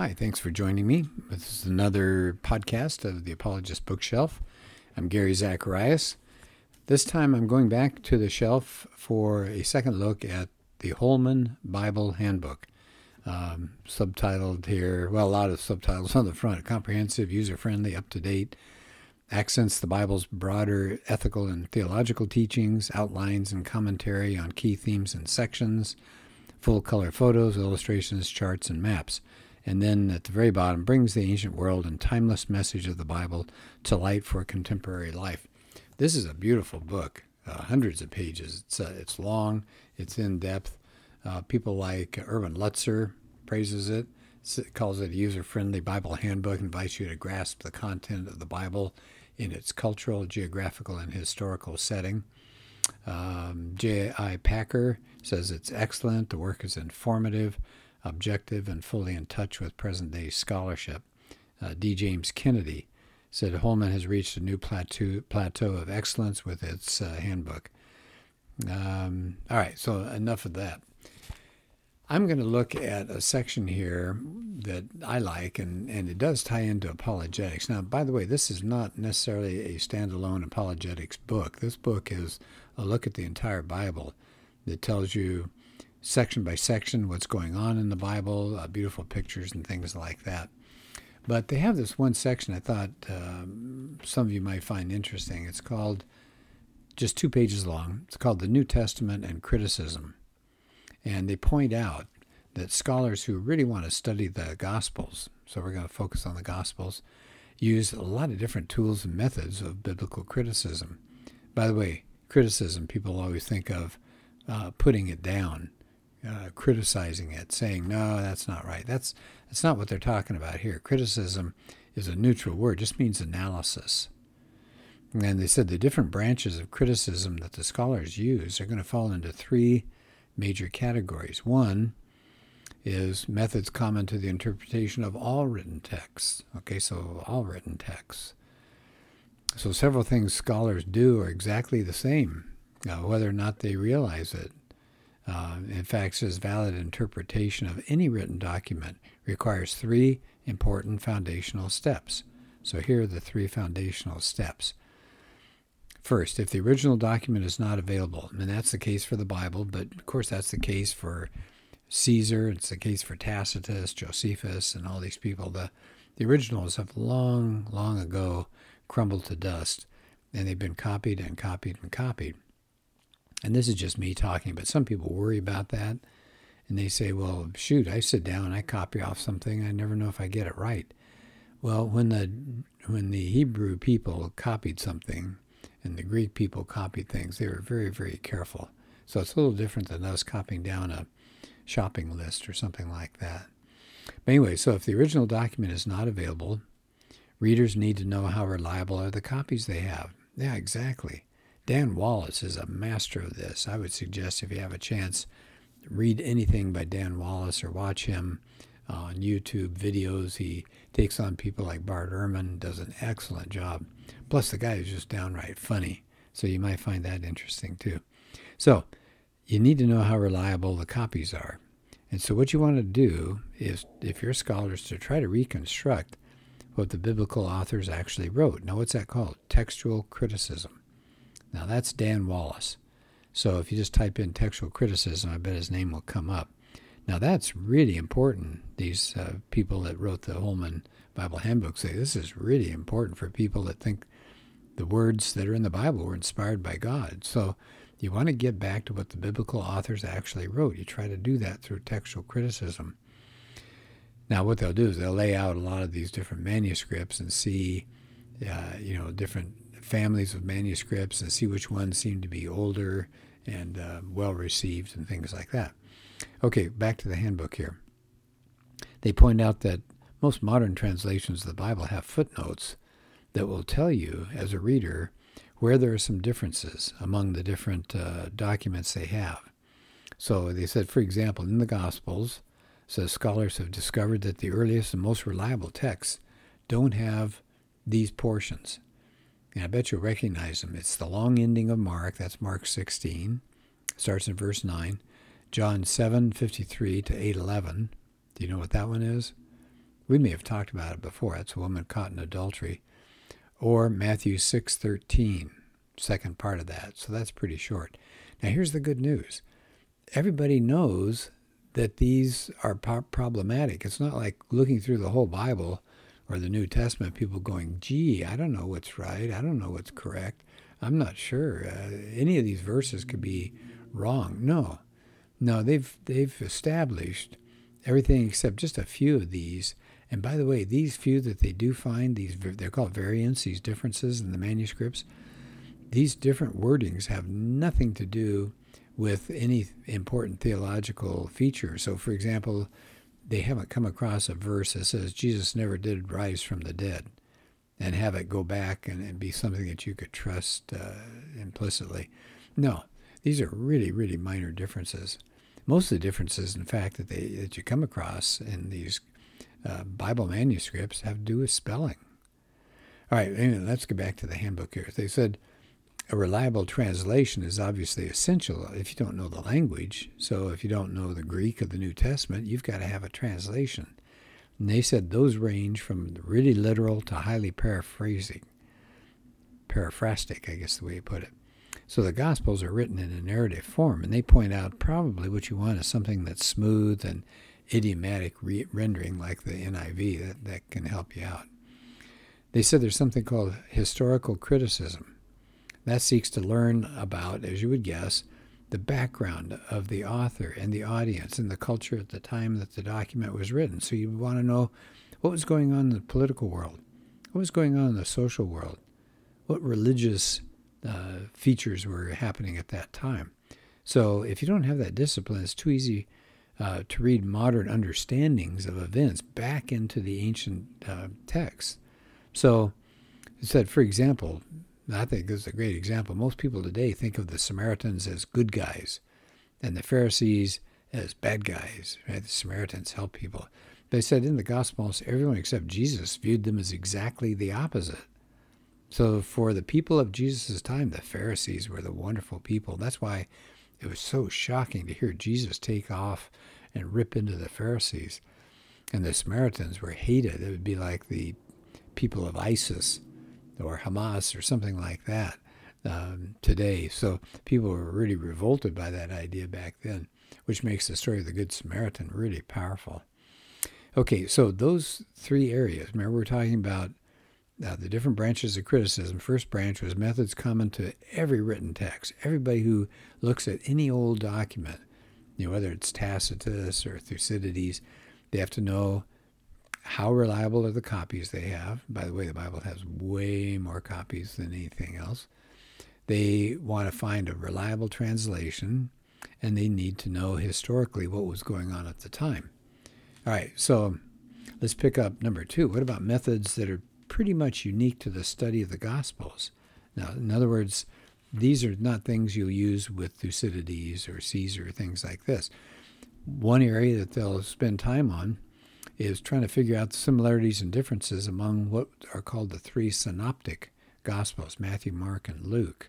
Hi, thanks for joining me. This is another podcast of the Apologist Bookshelf. I'm Gary Zacharias. This time I'm going back to the shelf for a second look at the Holman Bible Handbook. Um, subtitled here, well, a lot of subtitles on the front comprehensive, user friendly, up to date, accents the Bible's broader ethical and theological teachings, outlines and commentary on key themes and sections, full color photos, illustrations, charts, and maps and then at the very bottom brings the ancient world and timeless message of the Bible to light for contemporary life. This is a beautiful book, uh, hundreds of pages. It's uh, it's long, it's in depth. Uh, people like Erwin Lutzer praises it, calls it a user-friendly Bible handbook, invites you to grasp the content of the Bible in its cultural, geographical, and historical setting. Um, J.I. Packer says it's excellent. The work is informative objective, and fully in touch with present day scholarship. Uh, D. James Kennedy said Holman has reached a new plateau, plateau of excellence with its uh, handbook. Um, all right, so enough of that. I'm going to look at a section here that I like, and, and it does tie into apologetics. Now, by the way, this is not necessarily a standalone apologetics book. This book is a look at the entire Bible that tells you section by section what's going on in the Bible, uh, beautiful pictures and things like that. But they have this one section I thought um, some of you might find interesting. It's called, just two pages long, it's called The New Testament and Criticism. And they point out that scholars who really want to study the Gospels, so we're going to focus on the Gospels, use a lot of different tools and methods of biblical criticism. By the way, criticism, people always think of uh, putting it down uh, criticizing it, saying, no, that's not right. That's, that's not what they're talking about here. Criticism is a neutral word, just means analysis. And they said the different branches of criticism that the scholars use are going to fall into three major categories. One is methods common to the interpretation of all written texts. Okay, so all written texts. So several things scholars do are exactly the same, uh, whether or not they realize it. Uh, in fact, says valid interpretation of any written document requires three important foundational steps. So here are the three foundational steps. First, if the original document is not available, and that's the case for the Bible, but of course that's the case for Caesar, it's the case for Tacitus, Josephus, and all these people. The, the originals have long, long ago crumbled to dust, and they've been copied and copied and copied and this is just me talking, but some people worry about that. And they say, well, shoot, I sit down, I copy off something, I never know if I get it right. Well, when the when the Hebrew people copied something and the Greek people copied things, they were very, very careful. So it's a little different than us copying down a shopping list or something like that. But anyway, so if the original document is not available, readers need to know how reliable are the copies they have. Yeah, exactly. Dan Wallace is a master of this. I would suggest if you have a chance, read anything by Dan Wallace or watch him uh, on YouTube videos. He takes on people like Bart Ehrman, does an excellent job. Plus, the guy is just downright funny. So you might find that interesting too. So you need to know how reliable the copies are. And so what you want to do is, if you're scholars, to try to reconstruct what the biblical authors actually wrote. Now, what's that called? Textual criticism. Now that's Dan Wallace. So if you just type in textual criticism, I bet his name will come up. Now that's really important. These uh, people that wrote the Holman Bible Handbook say this is really important for people that think the words that are in the Bible were inspired by God. So you want to get back to what the biblical authors actually wrote. You try to do that through textual criticism. Now, what they'll do is they'll lay out a lot of these different manuscripts and see, uh, you know, different families of manuscripts and see which ones seem to be older and uh, well received and things like that. Okay, back to the handbook here. They point out that most modern translations of the Bible have footnotes that will tell you, as a reader, where there are some differences among the different uh, documents they have. So they said, for example, in the Gospels, says scholars have discovered that the earliest and most reliable texts don't have these portions. And I bet you'll recognize them. It's the long ending of Mark. That's Mark 16. Starts in verse 9. John 7, 53 to 8, 11. Do you know what that one is? We may have talked about it before. That's a woman caught in adultery. Or Matthew 6:13, second part of that. So that's pretty short. Now here's the good news. Everybody knows that these are problematic. It's not like looking through the whole Bible or the New Testament, people going, gee, I don't know what's right. I don't know what's correct. I'm not sure. Uh, any of these verses could be wrong. No, no, they've, they've established everything except just a few of these. And by the way, these few that they do find, these they're called variants, these differences in the manuscripts, these different wordings have nothing to do with any important theological feature. So, for example, they haven't come across a verse that says Jesus never did rise from the dead and have it go back and, and be something that you could trust uh, implicitly. No, these are really, really minor differences. Most of the differences, in fact, that they that you come across in these uh, Bible manuscripts have to do with spelling. All right, anyway, let's get back to the handbook here. They said a reliable translation is obviously essential if you don't know the language. So if you don't know the Greek of the New Testament, you've got to have a translation. And they said those range from really literal to highly paraphrasing. Paraphrastic, I guess the way you put it. So the Gospels are written in a narrative form, and they point out probably what you want is something that's smooth and idiomatic re- rendering like the NIV. That, that can help you out. They said there's something called historical criticism that seeks to learn about, as you would guess, the background of the author and the audience and the culture at the time that the document was written. So you want to know what was going on in the political world, what was going on in the social world, what religious uh, features were happening at that time. So if you don't have that discipline, it's too easy uh, to read modern understandings of events back into the ancient uh, texts. So it said, for example, I think this is a great example. Most people today think of the Samaritans as good guys and the Pharisees as bad guys. Right? The Samaritans help people. They said in the Gospels, everyone except Jesus viewed them as exactly the opposite. So for the people of Jesus' time, the Pharisees were the wonderful people. That's why it was so shocking to hear Jesus take off and rip into the Pharisees. And the Samaritans were hated. It would be like the people of ISIS or Hamas or something like that um, today. So people were really revolted by that idea back then, which makes the story of the Good Samaritan really powerful. Okay, so those three areas. Remember, we're talking about uh, the different branches of criticism. First branch was methods common to every written text. Everybody who looks at any old document, you know, whether it's Tacitus or Thucydides, they have to know how reliable are the copies they have? By the way, the Bible has way more copies than anything else. They want to find a reliable translation, and they need to know historically what was going on at the time. All right, so let's pick up number two. What about methods that are pretty much unique to the study of the Gospels? Now, in other words, these are not things you'll use with Thucydides or Caesar, things like this. One area that they'll spend time on is trying to figure out the similarities and differences among what are called the three synoptic gospels Matthew, Mark, and Luke.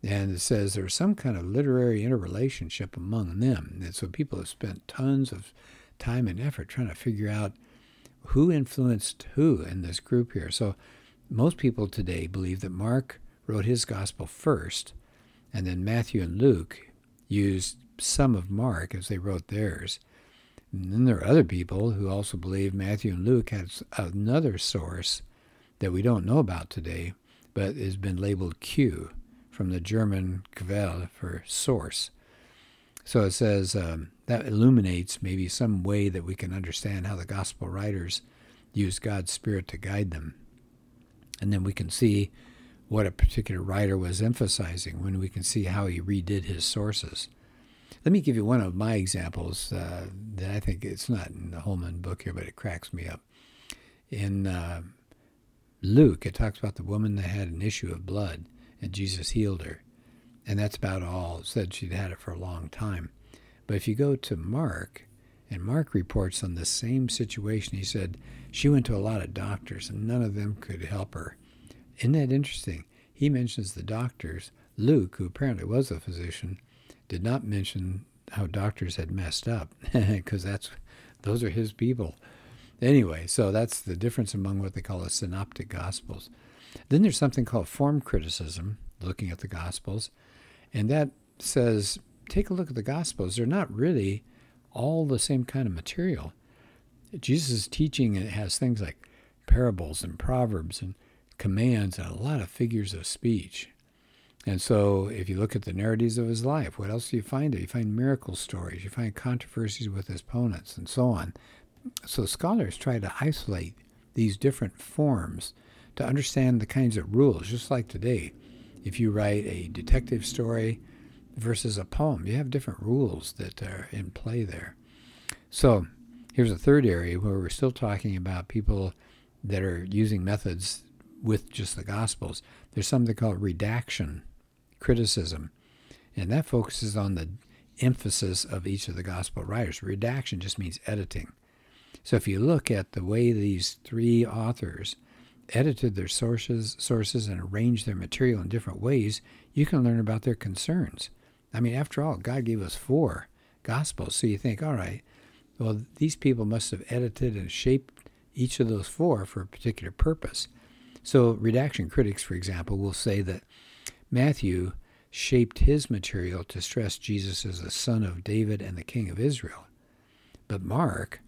And it says there's some kind of literary interrelationship among them. And so people have spent tons of time and effort trying to figure out who influenced who in this group here. So most people today believe that Mark wrote his gospel first, and then Matthew and Luke used some of Mark as they wrote theirs. And then there are other people who also believe Matthew and Luke had another source that we don't know about today, but has been labeled Q from the German Quelle for source. So it says um, that illuminates maybe some way that we can understand how the gospel writers used God's Spirit to guide them. And then we can see what a particular writer was emphasizing when we can see how he redid his sources. Let me give you one of my examples uh, that I think it's not in the Holman book here, but it cracks me up. In uh, Luke, it talks about the woman that had an issue of blood, and Jesus healed her. And that's about all. It said she'd had it for a long time. But if you go to Mark, and Mark reports on the same situation, he said she went to a lot of doctors, and none of them could help her. Isn't that interesting? He mentions the doctors. Luke, who apparently was a physician, did not mention how doctors had messed up because that's those are his people. Anyway, so that's the difference among what they call the synoptic gospels. Then there's something called form criticism, looking at the gospels, and that says take a look at the gospels. They're not really all the same kind of material. Jesus' teaching it has things like parables and proverbs and commands and a lot of figures of speech. And so, if you look at the narratives of his life, what else do you find there? You find miracle stories, you find controversies with his opponents, and so on. So, scholars try to isolate these different forms to understand the kinds of rules, just like today. If you write a detective story versus a poem, you have different rules that are in play there. So, here's a third area where we're still talking about people that are using methods with just the Gospels. There's something called redaction criticism, and that focuses on the emphasis of each of the Gospel writers. Redaction just means editing. So if you look at the way these three authors edited their sources, sources and arranged their material in different ways, you can learn about their concerns. I mean, after all, God gave us four Gospels, so you think, all right, well, these people must have edited and shaped each of those four for a particular purpose. So, redaction critics, for example, will say that Matthew shaped his material to stress Jesus as the son of David and the king of Israel. But Mark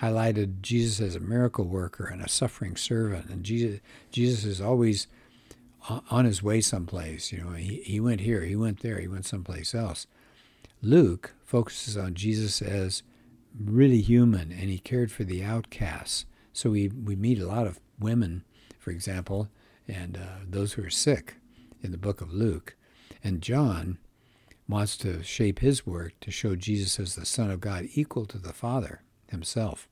highlighted Jesus as a miracle worker and a suffering servant. And Jesus, Jesus is always on his way someplace. You know, he, he went here, he went there, he went someplace else. Luke focuses on Jesus as really human and he cared for the outcasts. So we, we meet a lot of women, for example, and uh, those who are sick in the book of Luke. And John wants to shape his work to show Jesus as the Son of God equal to the Father himself.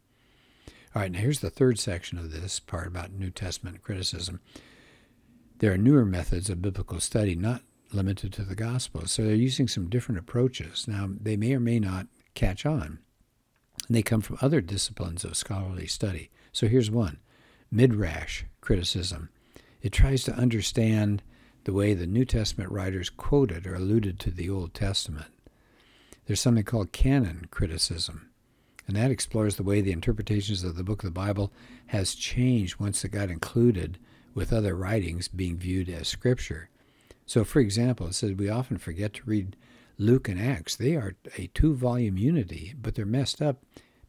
All right, now here's the third section of this part about New Testament criticism. There are newer methods of biblical study, not limited to the Gospels. So they're using some different approaches. Now, they may or may not catch on. And they come from other disciplines of scholarly study. So here's one Midrash criticism. It tries to understand the way the New Testament writers quoted or alluded to the Old Testament. There's something called canon criticism, and that explores the way the interpretations of the book of the Bible has changed once it got included with other writings being viewed as scripture. So, for example, it says we often forget to read Luke and Acts. They are a two volume unity, but they're messed up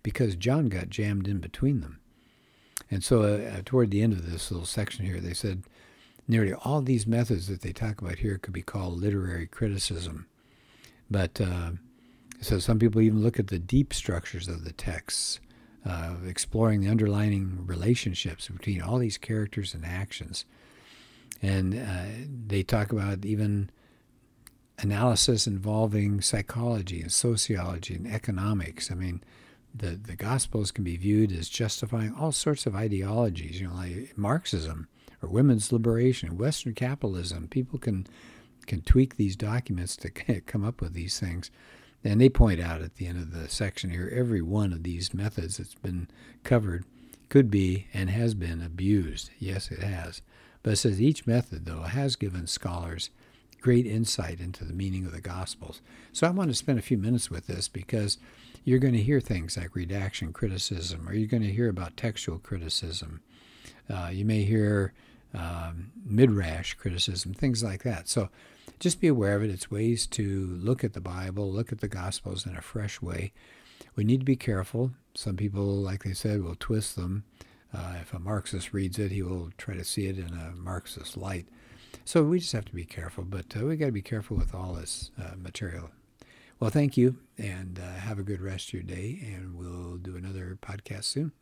because John got jammed in between them. And so, uh, toward the end of this little section here, they said nearly all these methods that they talk about here could be called literary criticism. But uh, so some people even look at the deep structures of the texts, uh, exploring the underlying relationships between all these characters and actions. And uh, they talk about even analysis involving psychology and sociology and economics. I mean, the, the Gospels can be viewed as justifying all sorts of ideologies, you know, like Marxism or women's liberation, Western capitalism. People can can tweak these documents to come up with these things. And they point out at the end of the section here every one of these methods that's been covered could be and has been abused. Yes, it has. But it says each method, though, has given scholars great insight into the meaning of the Gospels. So I want to spend a few minutes with this because you're going to hear things like redaction criticism, or you're going to hear about textual criticism. Uh, you may hear um, midrash criticism, things like that. So just be aware of it. It's ways to look at the Bible, look at the Gospels in a fresh way. We need to be careful. Some people, like they said, will twist them. Uh, if a Marxist reads it, he will try to see it in a Marxist light. So we just have to be careful, but uh, we got to be careful with all this uh, material. Well, thank you, and uh, have a good rest of your day, and we'll do another podcast soon.